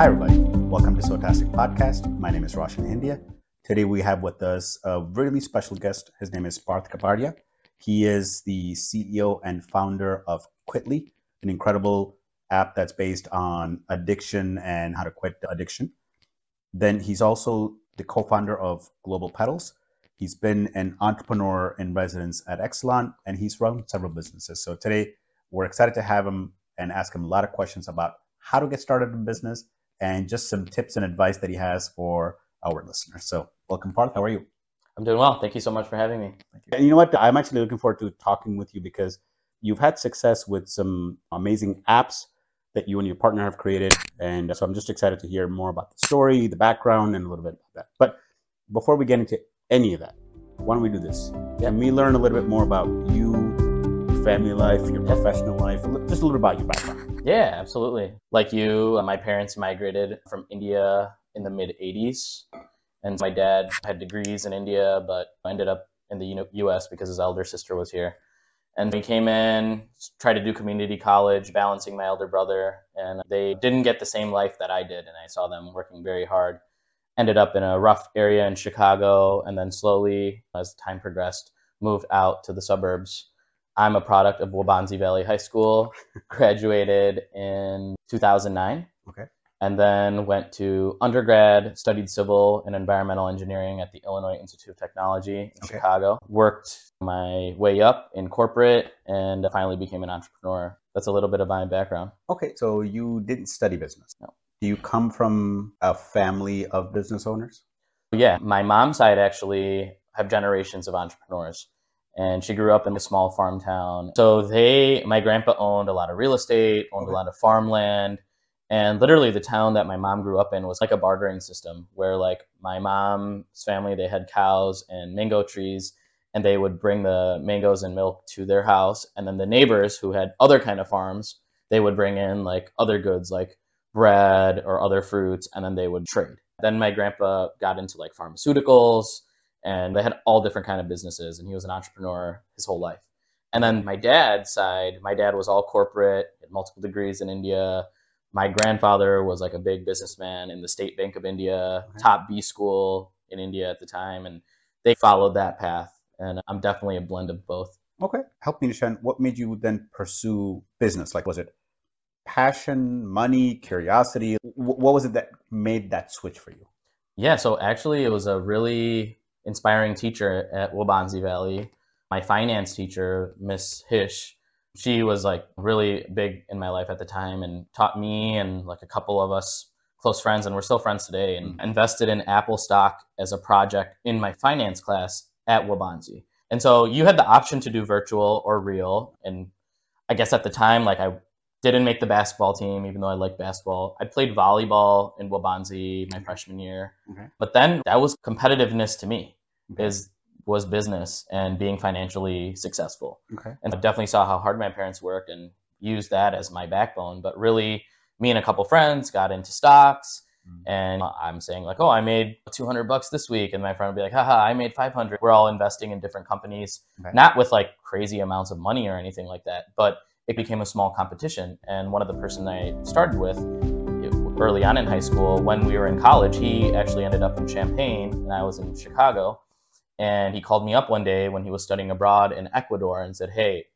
Hi, everybody. Welcome to Sotastic Podcast. My name is Roshan India. Today we have with us a really special guest. His name is Parth Kapadia. He is the CEO and founder of Quitly, an incredible app that's based on addiction and how to quit addiction. Then he's also the co-founder of Global Petals. He's been an entrepreneur in residence at Exelon, and he's run several businesses. So today we're excited to have him and ask him a lot of questions about how to get started in business and just some tips and advice that he has for our listeners. So, welcome, Parth. How are you? I'm doing well. Thank you so much for having me. Thank you. And you know what? I'm actually looking forward to talking with you because you've had success with some amazing apps that you and your partner have created. And so I'm just excited to hear more about the story, the background, and a little bit about that. But before we get into any of that, why don't we do this? Can we learn a little bit more about you, your family life, your professional life, just a little bit about your background? Yeah, absolutely. Like you, uh, my parents migrated from India in the mid 80s. And my dad had degrees in India, but ended up in the US because his elder sister was here. And we came in, tried to do community college, balancing my elder brother. And they didn't get the same life that I did. And I saw them working very hard. Ended up in a rough area in Chicago. And then slowly, as time progressed, moved out to the suburbs I'm a product of Waubonsie Valley High School, graduated in 2009. Okay. And then went to undergrad, studied civil and environmental engineering at the Illinois Institute of Technology in okay. Chicago. Worked my way up in corporate and finally became an entrepreneur. That's a little bit of my background. Okay, so you didn't study business. No. Do you come from a family of business owners? Yeah, my mom's side actually have generations of entrepreneurs and she grew up in a small farm town. So they, my grandpa owned a lot of real estate, owned okay. a lot of farmland, and literally the town that my mom grew up in was like a bartering system where like my mom's family they had cows and mango trees and they would bring the mangoes and milk to their house and then the neighbors who had other kind of farms they would bring in like other goods like bread or other fruits and then they would trade then my grandpa got into like pharmaceuticals and they had all different kind of businesses and he was an entrepreneur his whole life. And then my dad's side my dad was all corporate had multiple degrees in india. My grandfather was like a big businessman in the state bank of india okay. top b school in india at the time and they followed that path and i'm definitely a blend of both. Okay. Help me understand what made you then pursue business? Like was it passion money curiosity? What was it that made that switch for you? Yeah so actually it was a really inspiring teacher at Waubonsie Valley. My finance teacher, Miss Hish, she was like really big in my life at the time and taught me and like a couple of us close friends and we're still friends today and mm-hmm. invested in Apple stock as a project in my finance class at Waubonsie. And so you had the option to do virtual or real. And I guess at the time, like I didn't make the basketball team, even though I like basketball. I played volleyball in Waubonsie my freshman year. Okay. But then that was competitiveness to me, okay. is was business and being financially successful. Okay. And I definitely saw how hard my parents worked and used that as my backbone. But really, me and a couple friends got into stocks. Mm. And I'm saying like, oh, I made 200 bucks this week, and my friend would be like, haha, I made 500. We're all investing in different companies, okay. not with like crazy amounts of money or anything like that, but it became a small competition. And one of the person I started with early on in high school, when we were in college, he actually ended up in Champaign and I was in Chicago. And he called me up one day when he was studying abroad in Ecuador and said, Hey,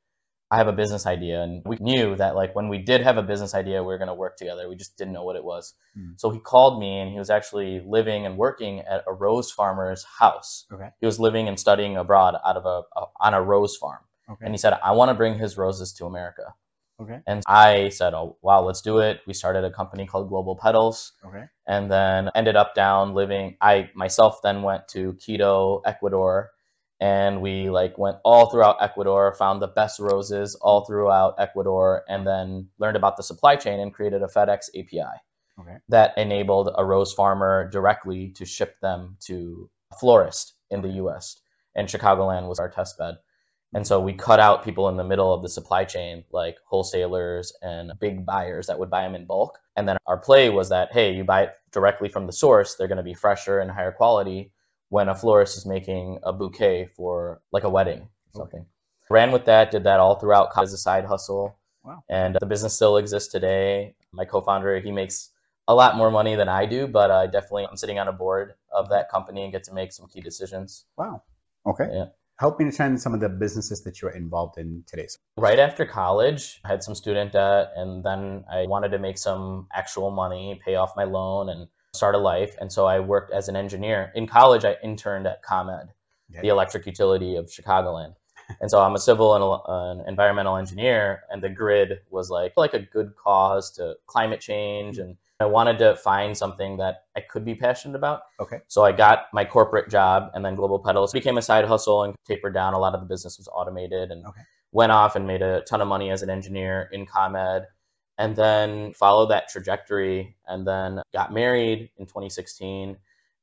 I have a business idea. And we knew that like when we did have a business idea, we were going to work together. We just didn't know what it was. Mm. So he called me and he was actually living and working at a rose farmer's house. Okay. He was living and studying abroad out of a, a on a rose farm. Okay. And he said, I want to bring his roses to America. Okay. And I said, oh, wow, let's do it. We started a company called Global Petals. Okay. And then ended up down living. I myself then went to Quito, Ecuador. And we like went all throughout Ecuador, found the best roses all throughout Ecuador, and then learned about the supply chain and created a FedEx API okay. that enabled a rose farmer directly to ship them to a florist in the US. And Chicagoland was our test bed. And so we cut out people in the middle of the supply chain, like wholesalers and big buyers that would buy them in bulk. And then our play was that, hey, you buy it directly from the source, they're going to be fresher and higher quality when a florist is making a bouquet for like a wedding or something. Okay. Ran with that, did that all throughout as a side hustle. Wow. And the business still exists today. My co founder, he makes a lot more money than I do, but I definitely I'm sitting on a board of that company and get to make some key decisions. Wow. Okay. Yeah. Help me understand some of the businesses that you're involved in today. Right after college, I had some student debt, and then I wanted to make some actual money, pay off my loan, and start a life. And so I worked as an engineer. In college, I interned at ComEd, Okay. the electric utility of Chicagoland. and so I'm a civil and an environmental engineer, and the grid was like like a good cause to climate change, mm-hmm. and I wanted to find something that I could be passionate about. Okay. So I got my corporate job, and then Global Petals became a side hustle and tapered down. A lot of the business was automated, and Okay. went off and made a ton of money as an engineer in ComEd and then followed that trajectory and then got married in 2016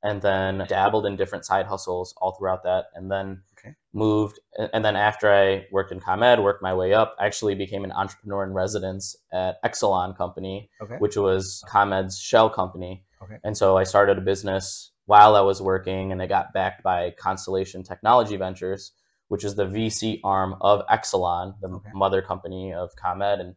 and then dabbled in different side hustles all throughout that and then Okay. moved and then after i worked in comed worked my way up I actually became an entrepreneur in residence at exelon company Okay. which was comed's shell company Okay. and so i started a business while i was working and it got backed by constellation technology ventures which is the vc arm of exelon the mother company of comed and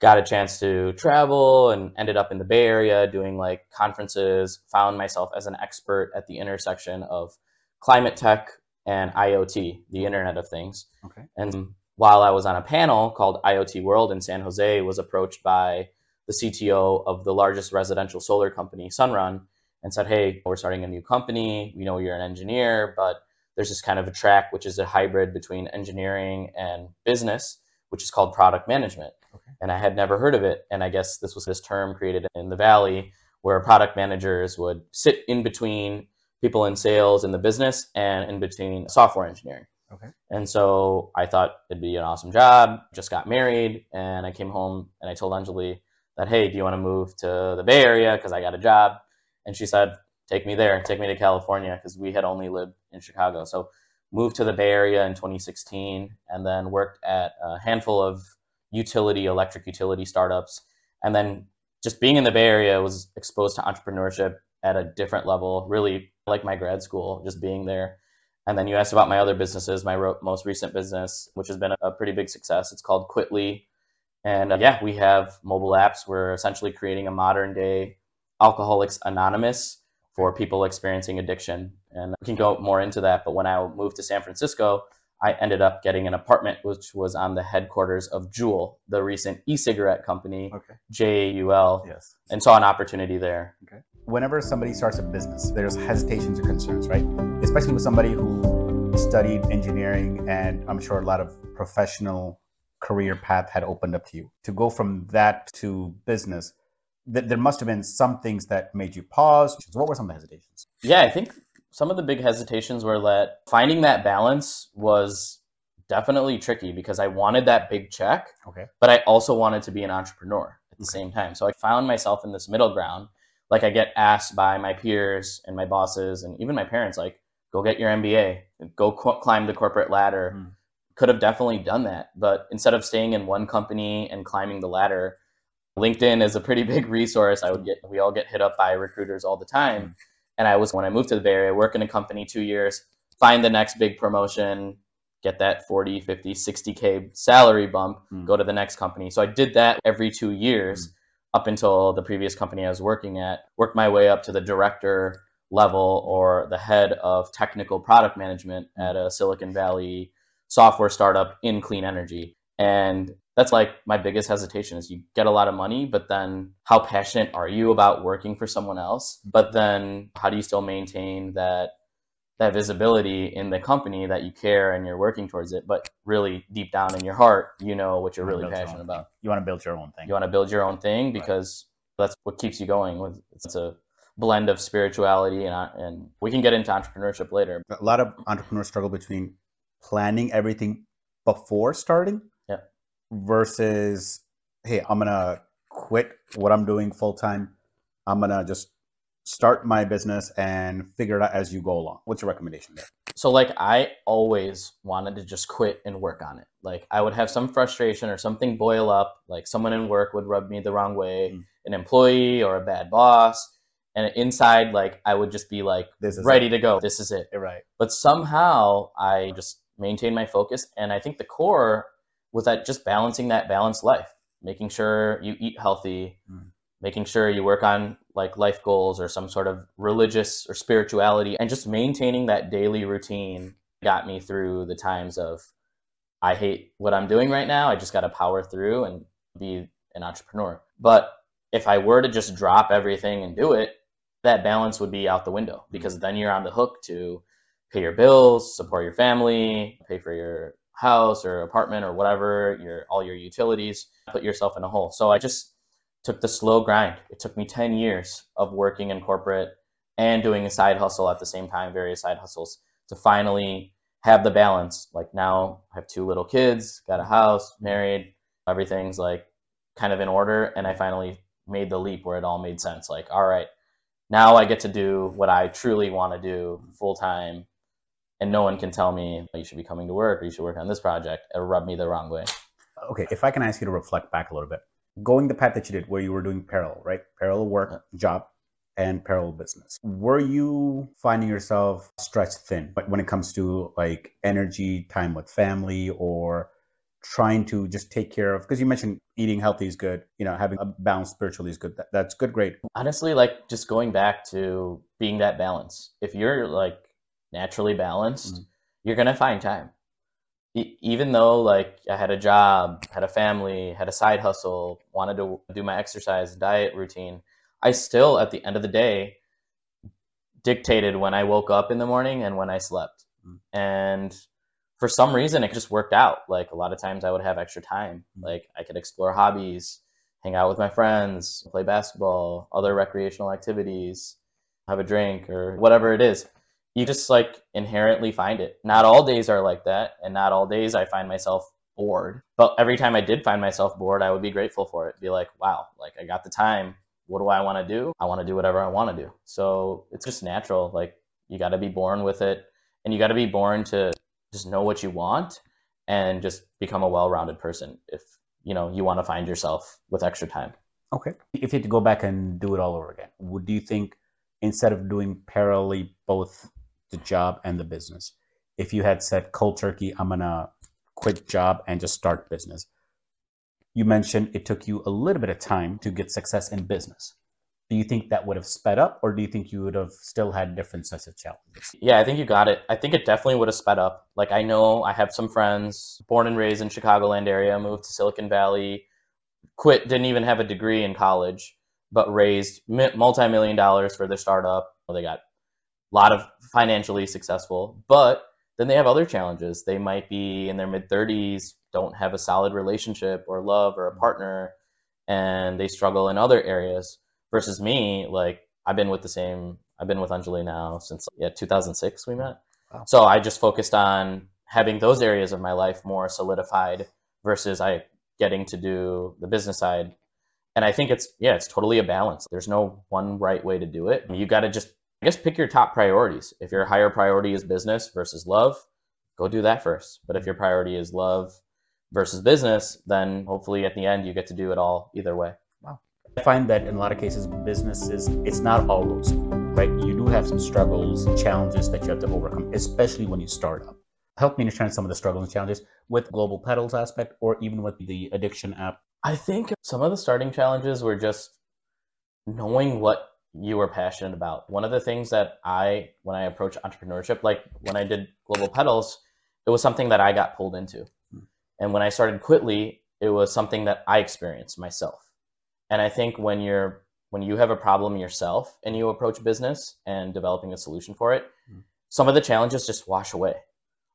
got a chance to travel and ended up in the Bay Area doing like conferences, found myself as an expert at the intersection of climate tech and IoT, the Internet of Things. Okay. And while I was on a panel called IoT World in San Jose, was approached by the CTO of the largest residential solar company, Sunrun, and said, "Hey, we're starting a new company. We know you're an engineer, but there's this kind of a track which is a hybrid between engineering and business, which is called product management." And I had never heard of it. And I guess this was this term created in the Valley where product managers would sit in between people in sales in the business and in between software engineering. Okay. And so I thought it'd be an awesome job. Just got married and I came home and I told Anjali that, hey, do you want to move to the Bay Area? Because I got a job. And she said, take me there, take me to California, because we had only lived in Chicago. So moved to the Bay Area in 2016 and then worked at a handful of utility, electric utility startups. And then just being in the Bay Area was exposed to entrepreneurship at a different level, really like my grad school, just being there. And then you asked about my other businesses, my ro- most recent business, which has been a, pretty big success. It's called Quitly. And uh, yeah, we have mobile apps. We're essentially creating a modern day Alcoholics Anonymous for people experiencing addiction. And we can go more into that. But when I moved to San Francisco, I ended up getting an apartment which was on the headquarters of Juul, the recent e-cigarette company, Okay. J U L, Yes. and saw an opportunity there. Okay. Whenever somebody starts a business, there's hesitations or concerns, right? Especially with somebody who studied engineering and I'm sure a lot of professional career path had opened up to you. To go from that to business, th- there must have been some things that made you pause. What were some of the hesitations? Yeah, I think some of the big hesitations were that finding that balance was definitely tricky because I wanted that big check, Okay. but I also wanted to be an entrepreneur at the Okay. same time. So I found myself in this middle ground. Like I get asked by my peers and my bosses and even my parents, like, go get your MBA, go qu- climb the corporate ladder. Mm. Could have definitely done that, but instead of staying in one company and climbing the ladder, LinkedIn is a pretty big resource. I would get we all get hit up by recruiters all the time. Mm. And I was when I moved to the Bay Area, work in a company 2 years, find the next big promotion, get that 40, 50, 60k salary bump, Mm. go to the next company. So I did that every 2 years up until the previous company I was working at, worked my way up to the director level or the head of technical product management at a Silicon Valley software startup in clean energy. And that's like my biggest hesitation is you get a lot of money, but then how passionate are you about working for someone else? But then how do you still maintain that that visibility in the company that you care and you're working towards it, but really deep down in your heart, you know what you're You really passionate about. thing. You want to build your own thing. You want to build your own thing because that's what keeps you going. With it's a blend of spirituality and and we can get into entrepreneurship later. a lot of entrepreneurs struggle between planning everything before starting. Versus hey i'm gonna quit what i'm doing full time i'm gonna just start my business and figure it out as you go along what's your recommendation there So like I always wanted to just quit and work on it. Like I would have some frustration or something boil up, like someone in work would rub me the wrong way, Mm. an employee or a bad boss, and inside like I would just be like this is ready to go. This is it. it. right But somehow I just maintain my focus and I think the core was that just balancing that balanced life, making sure you eat healthy, Mm. making sure you work on like life goals or some sort of religious or spirituality and just maintaining that daily routine got me through the times of I hate what I'm doing right now. I just got to power through and be an entrepreneur. But if I were to just drop everything and do it, that balance would be out the window because then you're on the hook to pay your bills, support your family, pay for your house or apartment or whatever, your all your utilities, put yourself in a hole. So I just took the slow grind. It took me 10 years of working in corporate and doing a side hustle at the same time, various side hustles to finally have the balance. Like now I have two little kids, got a house, married, everything's like kind of in order. And I finally made the leap where it all made sense. Like, all right, now I get to do what I truly want to do full time. And no one can tell me you should be coming to work or you should work on this project. It rub me the wrong way. Okay, if I can ask you to reflect back a little bit, going the path that you did, where you were doing parallel, right? Parallel work, yeah. job, and parallel business. Were you finding yourself stretched thin but when it comes to like energy, time with family, or trying to just take care of because you mentioned eating healthy is good you know having a balance spiritually is good that, that's good great honestly like just going back to being that balance if you're like naturally balanced mm-hmm. you're gonna find time e- even though like i had a job had a family had a side hustle wanted to do my exercise diet routine i still at the end of the day dictated when i woke up in the morning and when i slept mm-hmm. and for some reason it just worked out. Like a lot of times I would have extra time. Mm-hmm. Like I could explore hobbies, hang out with my friends, play basketball, other recreational activities, have a drink or whatever it is. You just like inherently find it. Not all days are like that, and not all days I find myself bored. But every time I did find myself bored, I would be grateful for it. Be like, wow, like I got the time. What do I want to do? I want to do whatever I want to do. So it's just natural. Like you got to be born with it, and you got to be born to just know what you want and just become a well-rounded person if you know you want to find yourself with extra time okay if you had to go back and do it all over again would you think instead of doing parallelly both the job and the business. If you had said cold turkey i'm gonna quit job and just start business you mentioned it took you a little bit of time to get success in business. Do you think that would have sped up or do you think you would have still had different sets of challenges? Yeah i think you got it. I think it definitely would have sped up. Like i know i have some friends born and raised in chicagoland area moved to silicon valley quit didn't even have a degree in college but raised multi-million dollars for their startup. They got a lot of financially successful but then they have other challenges they might be in their mid 30s don't have a solid relationship or love or a mm-hmm. partner and they struggle in other areas versus me, like I've been with the same, I've been with Anjali now since yeah 2006 we met. Wow. So I just focused on having those areas of my life more solidified versus I getting to do the business side. And I think it's yeah, it's totally a balance. There's no one right way to do it. You got to just I guess pick your top priorities. If your higher priority is business versus love, go do that first. But if mm-hmm. your priority is love versus business, then hopefully at the end you get to do it all either way. Wow. I find that in a lot of cases, business is it's not all rosy, right? You do have some struggles, and challenges that you have to overcome, especially when you start up. Help me understand some of the struggles and challenges with Global Petals aspect or even with the addiction app. I think some of the starting challenges were just knowing what you were passionate about. One of the things that I, when I approach entrepreneurship, like when I did Global Petals, it was something that I got pulled into. Hmm. And when I started Quitly, it was something that I experienced myself and I think when you're when you have a problem yourself and you approach business and developing a solution for it, mm. some of the challenges just wash away.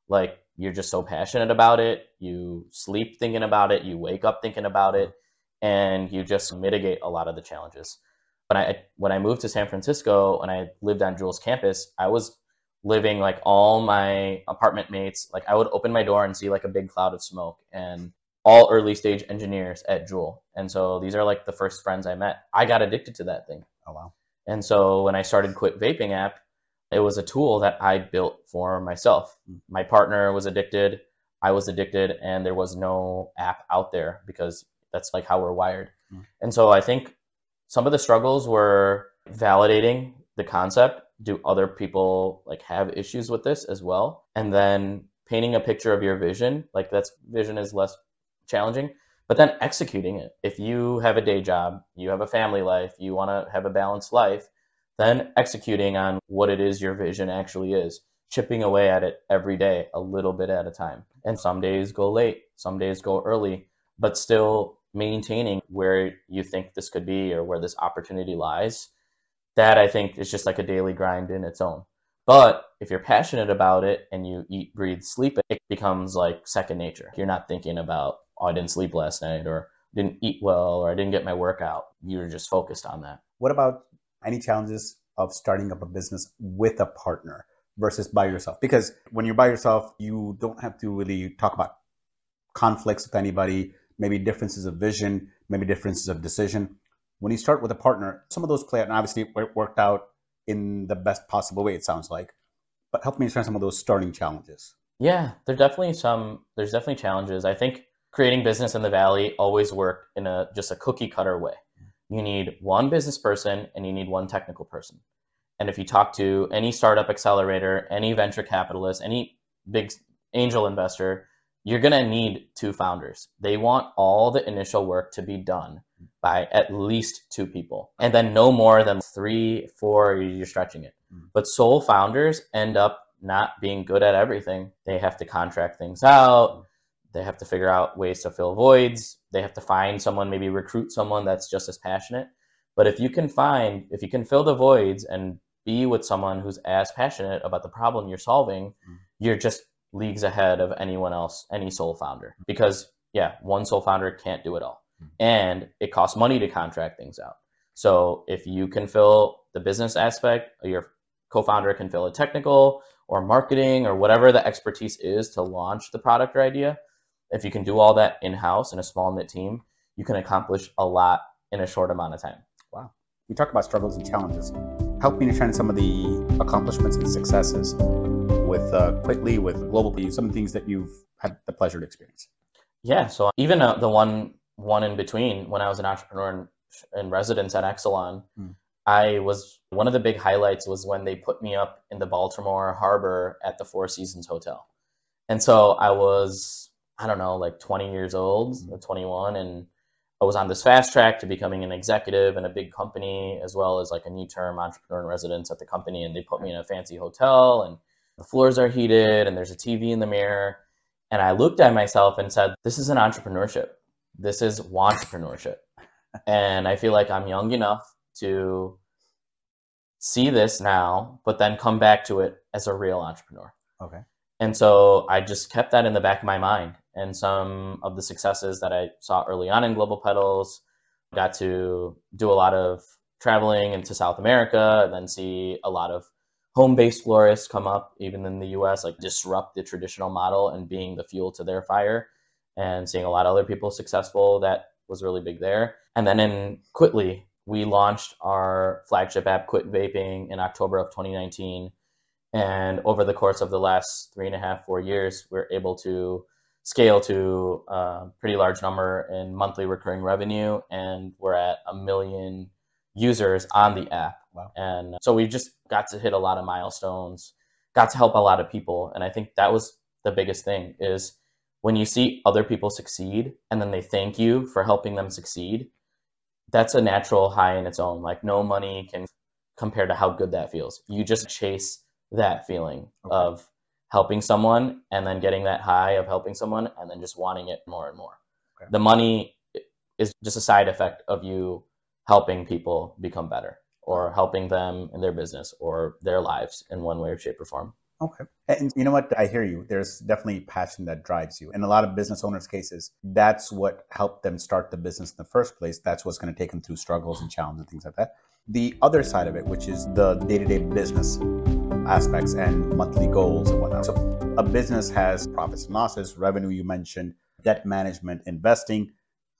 Like you're just so passionate about it, you sleep thinking about it, you wake up thinking about it, and you just mitigate a lot of the challenges. When I when I moved to San Francisco and I lived on Juul's campus, I was living like all my apartment mates. Like I would open my door and see like a big cloud of smoke, and all early stage engineers at Juul. And so these are like the first friends I met. I got addicted to that thing. Oh, wow. And so when I started Quit Vaping app, it was a tool that I built for myself. Mm. My partner was addicted, I was addicted, and there was no app out there because that's like how we're wired. Mm. And so I think some of the struggles were validating the concept. Do other people like have issues with this as well? And then painting a picture of your vision, like that's vision is less challenging. But then executing it. If you have a day job, you have a family life, you want to have a balanced life, then executing on what it is your vision actually is, chipping away at it every day, a little bit at a time. And some days go late, some days go early, but still maintaining where you think this could be or where this opportunity lies. That I think is just like a daily grind in its own. But if you're passionate about it and you eat, breathe, sleep it, becomes like second nature. You're not thinking about, oh, I didn't sleep last night or didn't eat well or I didn't get my workout. You're just focused on that. What about any challenges of starting up a business with a partner versus by yourself? Because when you're by yourself, you don't have to really talk about conflicts with anybody, maybe differences of vision, maybe differences of decision. When you start with a partner, some of those play out, and obviously it worked out in the best possible way, it sounds like. But help me understand some of those starting challenges. Yeah, there's definitely some, there's definitely challenges. I think creating business in the Valley always worked in a just a cookie cutter way. You need one business person and you need one technical person. And if you talk to any startup accelerator, any venture capitalist, any big angel investor, you're going to need two founders. They want all the initial work to be done by at least two people. And then no more than three, four, you're stretching it. Mm. But sole founders end up not being good at everything. They have to contract things out. They have to figure out ways to fill voids. They have to find someone, maybe recruit someone that's just as passionate. But if you can find, if you can fill the voids and be with someone who's as passionate about the problem you're solving, mm. you're just leagues ahead of anyone else, any sole founder. Because yeah, one sole founder can't do it all. Mm. And it costs money to contract things out. So if you can fill the business aspect, your co-founder can fill a technical or marketing or whatever the expertise is to launch the product or idea. If you can do all that in-house in a small knit team, you can accomplish a lot in a short amount of time. Wow. We talk about struggles and challenges. Help me understand some of the accomplishments and successes with uh, Quitly, with Global some things that you've had the pleasure to experience. Yeah, so even uh, the one one in between when I was an entrepreneur in, in residence at Exelon, mm. I was one of the big highlights was when they put me up in the Baltimore Harbor at the Four Seasons Hotel, and so I was I don't know like 20 years old, mm. 21, and I was on this fast track to becoming an executive in a big company, as well as like a new term entrepreneur in residence at the company. And they put me in a fancy hotel, and the floors are heated, and there's a TV in the mirror. And I looked at myself and said, "This is an entrepreneurship. This is entrepreneurship." and I feel like I'm young enough to see this now, but then come back to it as a real entrepreneur. Okay. And so I just kept that in the back of my mind and some of the successes that I saw early on in Global Petals. Got to do a lot of traveling into South America and then see a lot of home-based florists come up even in the US like disrupt the traditional model and being the fuel to their fire and seeing a lot of other people successful that was really big there. And then in Quitly, we launched our flagship app Quit Vaping in October of 2019. And over the course of the last three and a half, four years, we're able to scale to a pretty large number in monthly recurring revenue, and we're at a million users on the app. Wow. And so we just got to hit a lot of milestones, got to help a lot of people, and I think that was the biggest thing is when you see other people succeed and then they thank you for helping them succeed. That's a natural high in its own. Like no money can compare to how good that feels. You just chase that feeling okay. of helping someone and then getting that high of helping someone and then just wanting it more and more. Okay. The money is just a side effect of you helping people become better or helping them in their business or their lives in one way or shape or form. Okay. And you know what? I hear you. There's definitely passion that drives you. In a lot of business owners' cases, that's what helped them start the business in the first place. That's what's going to take them through struggles and challenges and things like that. The other side of it, which is the day to day business aspects and monthly goals and whatnot. So a business has profits and losses, revenue you mentioned, debt management, investing.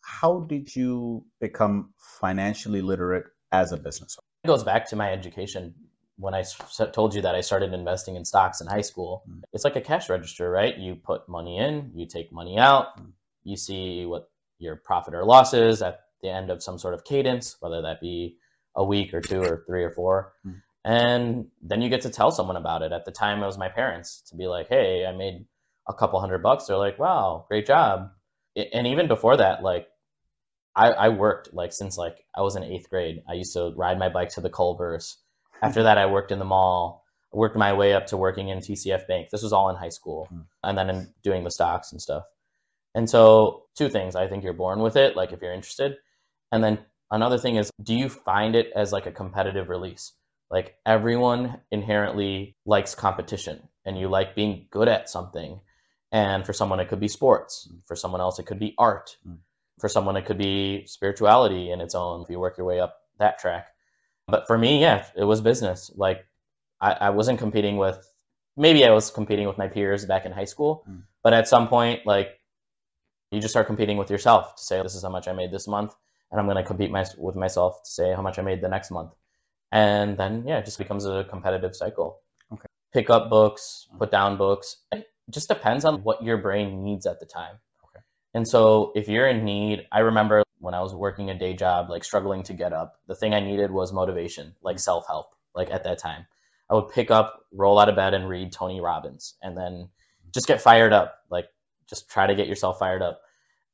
How did you become financially literate as a business? Goes back to my education. When I told you that I started investing in stocks in high school, mm. it's like a cash register, right? You put money in, you take money out, mm. you see what your profit or loss is at the end of some sort of cadence, whether that be a week or two or three or four. Mm and then you get to tell someone about it at the time it was my parents to be like hey i made a couple hundred bucks they're like wow great job and even before that, like I, I worked like since like I was in eighth grade. I used to ride my bike to the Culver's. After that, I worked in the mall. I worked my way up to working in TCF Bank. This was all in high school, Hmm. and then in doing the stocks and stuff. And so, two things: I think you're born with it, like if you're interested, and then another thing is, do you find it as like a competitive release? Like everyone inherently likes competition, and you like being good at something. And for someone, it could be sports. For someone else, it could be art. Mm. For someone, it could be spirituality in its own. If you work your way up that track, but for me, yeah, it was business. Like I, I wasn't competing with. Maybe I was competing with my peers back in high school, Mm. but at some point, like you just start competing with yourself to say this is how much I made this month, and I'm going to compete my, with myself to say how much I made the next month, and then yeah, it just becomes a competitive cycle. Okay. Pick up books, put down books. It just depends on what your brain needs at the time. And so if you're in need, I remember when I was working a day job, like struggling to get up, the thing I needed was motivation, like self help, like at that time. I would pick up, roll out of bed, and read Tony Robbins, and then just get fired up. Like, just try to get yourself fired up.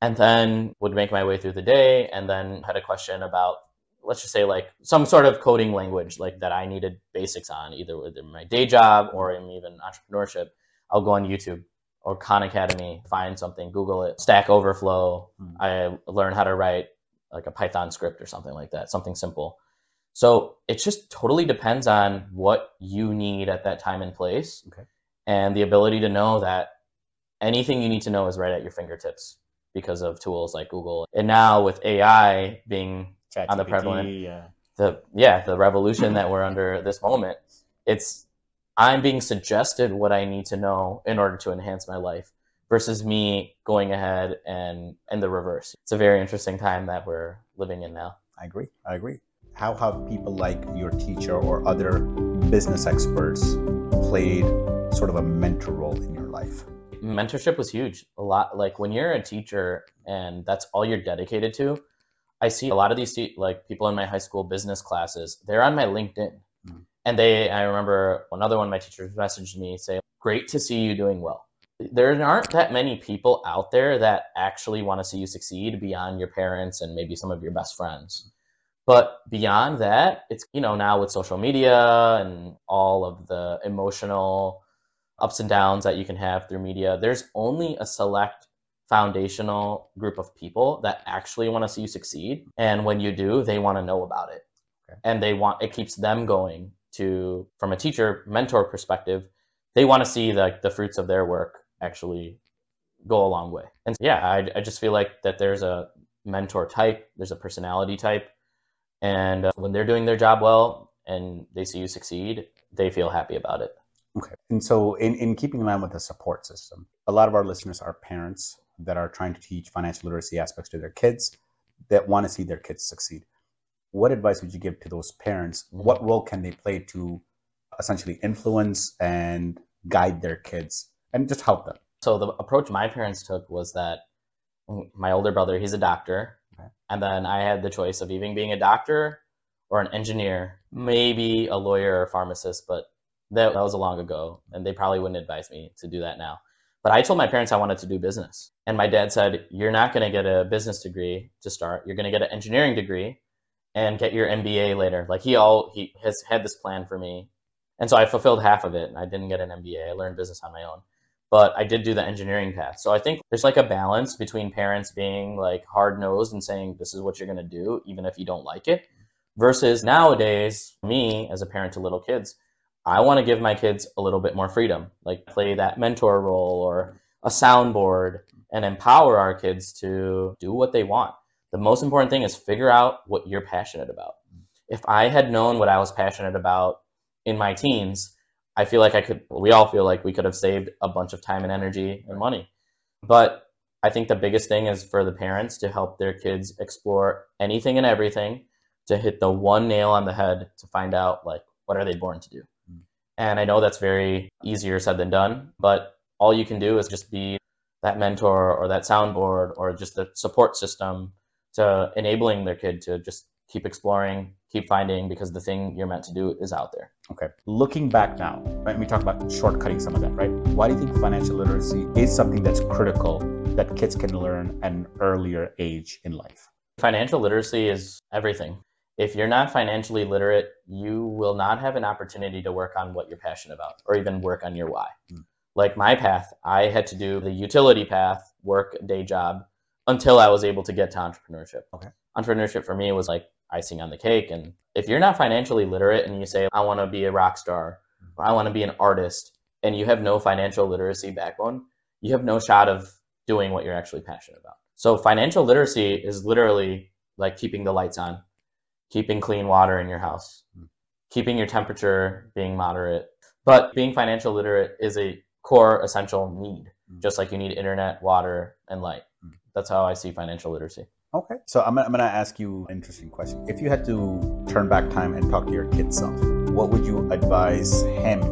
And then would make my way through the day, and then had a question about, let's just say, like some sort of coding language, like that I needed basics on, either within my day job or in even entrepreneurship. I'll go on YouTube or Khan Academy, find something, Google it, Stack Overflow. Hmm. I learn how to write like a Python script or something like that, something simple. So it just totally depends on what you need at that time and place, Okay. and the ability to know that anything you need to know is right at your fingertips because of tools like Google. And now with AI being on the prevalent- Yeah. the yeah the revolution that we're under at this moment it's i'm being suggested what i need to know in order to enhance my life versus me going ahead and and the reverse it's a very interesting time that we're living in now I agree. I agree. How have people like your teacher or other business experts played sort of a mentor role in your life? mentorship was huge a lot like when you're a teacher and that's all you're dedicated to i see a lot of these like people in my high school business classes they're on my linkedin Mm. And they i remember another one of my teachers messaged me say great to see you doing well there aren't that many people out there that actually want to see you succeed beyond your parents and maybe some of your best friends but beyond that it's you know now with social media and all of the emotional ups and downs that you can have through media, there's only a select foundational group of people that actually want to see you succeed. And when you do, they want to know about it. Okay. And they want it keeps them going to from a teacher mentor perspective, they want to see like the fruits of their work actually go a long way. And yeah, I, I just feel like that there's a mentor type, there's a personality type, and uh, when they're doing their job well and they see you succeed, they feel happy about it. Okay. And so, in, in keeping in line with the support system, a lot of our listeners are parents that are trying to teach financial literacy aspects to their kids that want to see their kids succeed. What advice would you give to those parents? What role can they play to essentially influence and guide their kids and just help them? So the approach my parents took was that my older brother, he's a doctor, Okay. and then I had the choice of even being a doctor or an engineer, maybe a lawyer or a pharmacist, but that, that was a long ago, and they probably wouldn't advise me to do that now. But I told my parents I wanted to do business, and my dad said, "You're not going to get a business degree to start. You're going to get an engineering degree, and get your MBA later." Like he all he has had this plan for me, and so I fulfilled half of it, and I didn't get an MBA. I learned business on my own but I did do the engineering path. So I think there's like a balance between parents being like hard nosed and saying this is what you're to do, even if you don't like it, versus nowadays, me as a parent to little kids, I want to give my kids a little bit more freedom, like play that mentor role or a soundboard and empower our kids to do what they want. The most important thing is figure out what you're passionate about. If I had known what I was passionate about in my teens, I feel like I could, we all feel like we could have saved a bunch of time and energy and money. But I think the biggest thing is for the parents to help their kids explore anything and everything to hit the one nail on the head to find out like what are they born to do. And I know that's very easier said than done, but all you can do is just be that mentor or that soundboard or just the support system to enabling their kid to just keep exploring, keep finding because the thing you're meant to do is out there. Okay. Looking back now, right? We talk about shortcutting some of that, right? Why do you think financial literacy is something that's critical that kids can learn at an earlier age in life? Financial literacy is everything. If you're not financially literate, you will not have an opportunity to work on what you're passionate about or even work on your why. Mm. Like my path, I had to do the utility path, work day job until I was able to get to entrepreneurship. Okay. Entrepreneurship for me was like icing on the cake. And if you're not financially literate and you say, I want to be a rock star or I want to be an artist, and you have no financial literacy backbone, you have no shot of doing what you're actually passionate about. So financial literacy is literally like keeping the lights on, keeping clean water in your house, mm. keeping your temperature being moderate. But being financial literate is a core essential need, mm. just like you need internet, water, and light. Mm. That's how I see financial literacy. Okay. So I'm, I'm going to ask you an interesting question. If you had to turn back time and talk to your kid self, what would you advise him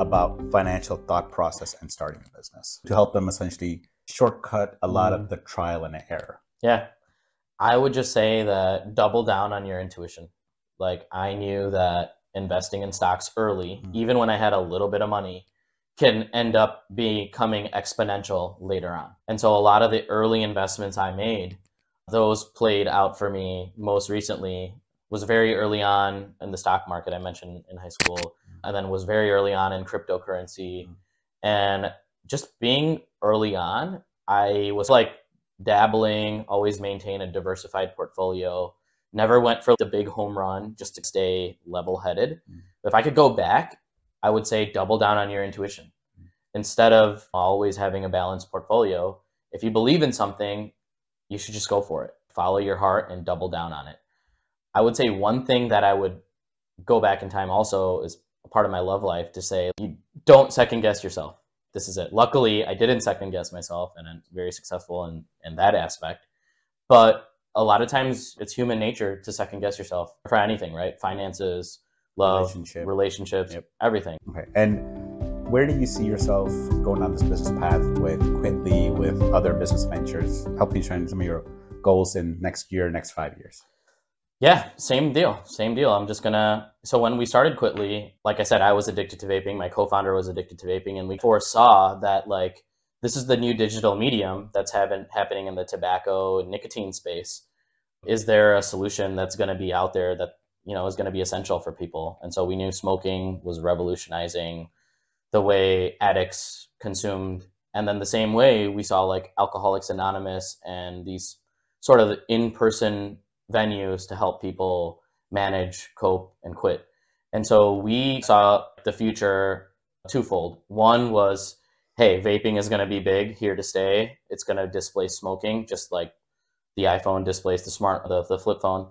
about financial thought process and starting a business to help them essentially shortcut a lot mm. of the trial and error? Yeah. I would just say that double down on your intuition. Like I knew that investing in stocks early, mm. even when I had a little bit of money, can end up becoming exponential later on. And so a lot of the early investments I made those played out for me most recently was very early on in the stock market I mentioned in high school and then was very early on in cryptocurrency and just being early on I was like dabbling always maintain a diversified portfolio never went for the big home run just to stay level headed if I could go back I would say double down on your intuition instead of always having a balanced portfolio if you believe in something you should just go for it. Follow your heart and double down on it. I would say one thing that I would go back in time also is a part of my love life to say you don't second guess yourself. This is it. Luckily, I didn't second guess myself and I'm very successful in, in that aspect. But a lot of times it's human nature to second guess yourself for anything, right? Finances, love, Relationship. relationships, yep. everything. Okay. And where do you see yourself going on this business path with Quitly, with other business ventures, helping you train some of your goals in next year, next five years? Yeah, same deal. Same deal. I'm just gonna. So when we started Quitly, like I said, I was addicted to vaping. My co-founder was addicted to vaping, and we foresaw that like this is the new digital medium that's having happening in the tobacco and nicotine space. Is there a solution that's going to be out there that you know is going to be essential for people? And so we knew smoking was revolutionizing the way addicts consumed. And then the same way we saw like alcoholics anonymous and these sort of in-person venues to help people manage cope and quit. And so we saw the future twofold. One was hey vaping is going to be big here to stay. It's going to displace smoking just like the iphone displaced the smart the, the flip phone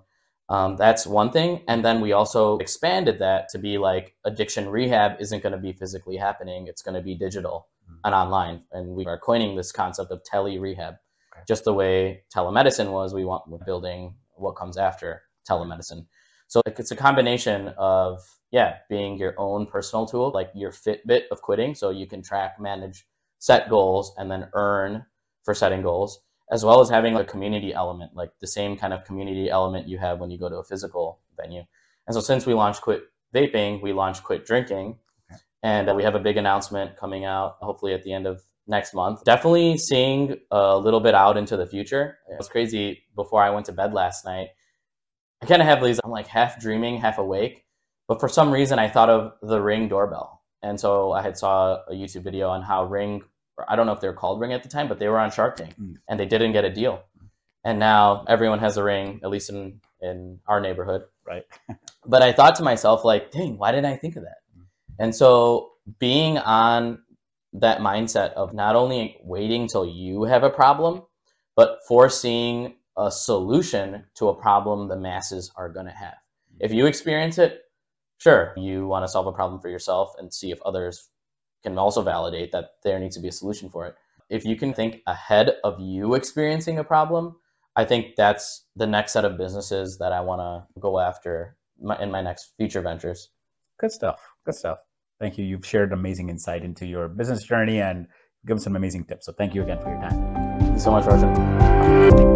um, that's one thing. And then we also expanded that to be like addiction rehab isn't going to be physically happening, it's going to be digital mm-hmm. and online. And we are coining this concept of tele rehab, okay. just the way telemedicine was. We want we're building what comes after telemedicine. So it's a combination of, yeah, being your own personal tool, like your Fitbit of quitting. So you can track, manage, set goals, and then earn for setting goals as well as having a community element, like the same kind of community element you have when you go to a physical venue. And so since we launched Quit Vaping, we launched Quit Drinking. Okay. And uh, we have a big announcement coming out, hopefully at the end of next month. Definitely seeing a little bit out into the future. It was crazy before I went to bed last night. I kind of have these, I'm like half dreaming, half awake. But for some reason, I thought of the Ring doorbell. And so I had saw a YouTube video on how Ring I don't know if they were called Ring at the time, but they were on Shark Tank mm. and they didn't get a deal. And now everyone has a ring, at least in, in our neighborhood. Right. but I thought to myself, like, dang, why didn't I think of that? Mm. And so being on that mindset of not only waiting till you have a problem, but foreseeing a solution to a problem the masses are going to have. If you experience it, sure, you want to solve a problem for yourself and see if others can also validate that there needs to be a solution for it. If you can think ahead of you experiencing a problem, I think that's the next set of businesses that I want to go after in my next future ventures. Good stuff. Good stuff. Thank you. You've shared amazing insight into your business journey and given some amazing tips. So thank you again for your time. Thank you so much, Roshan.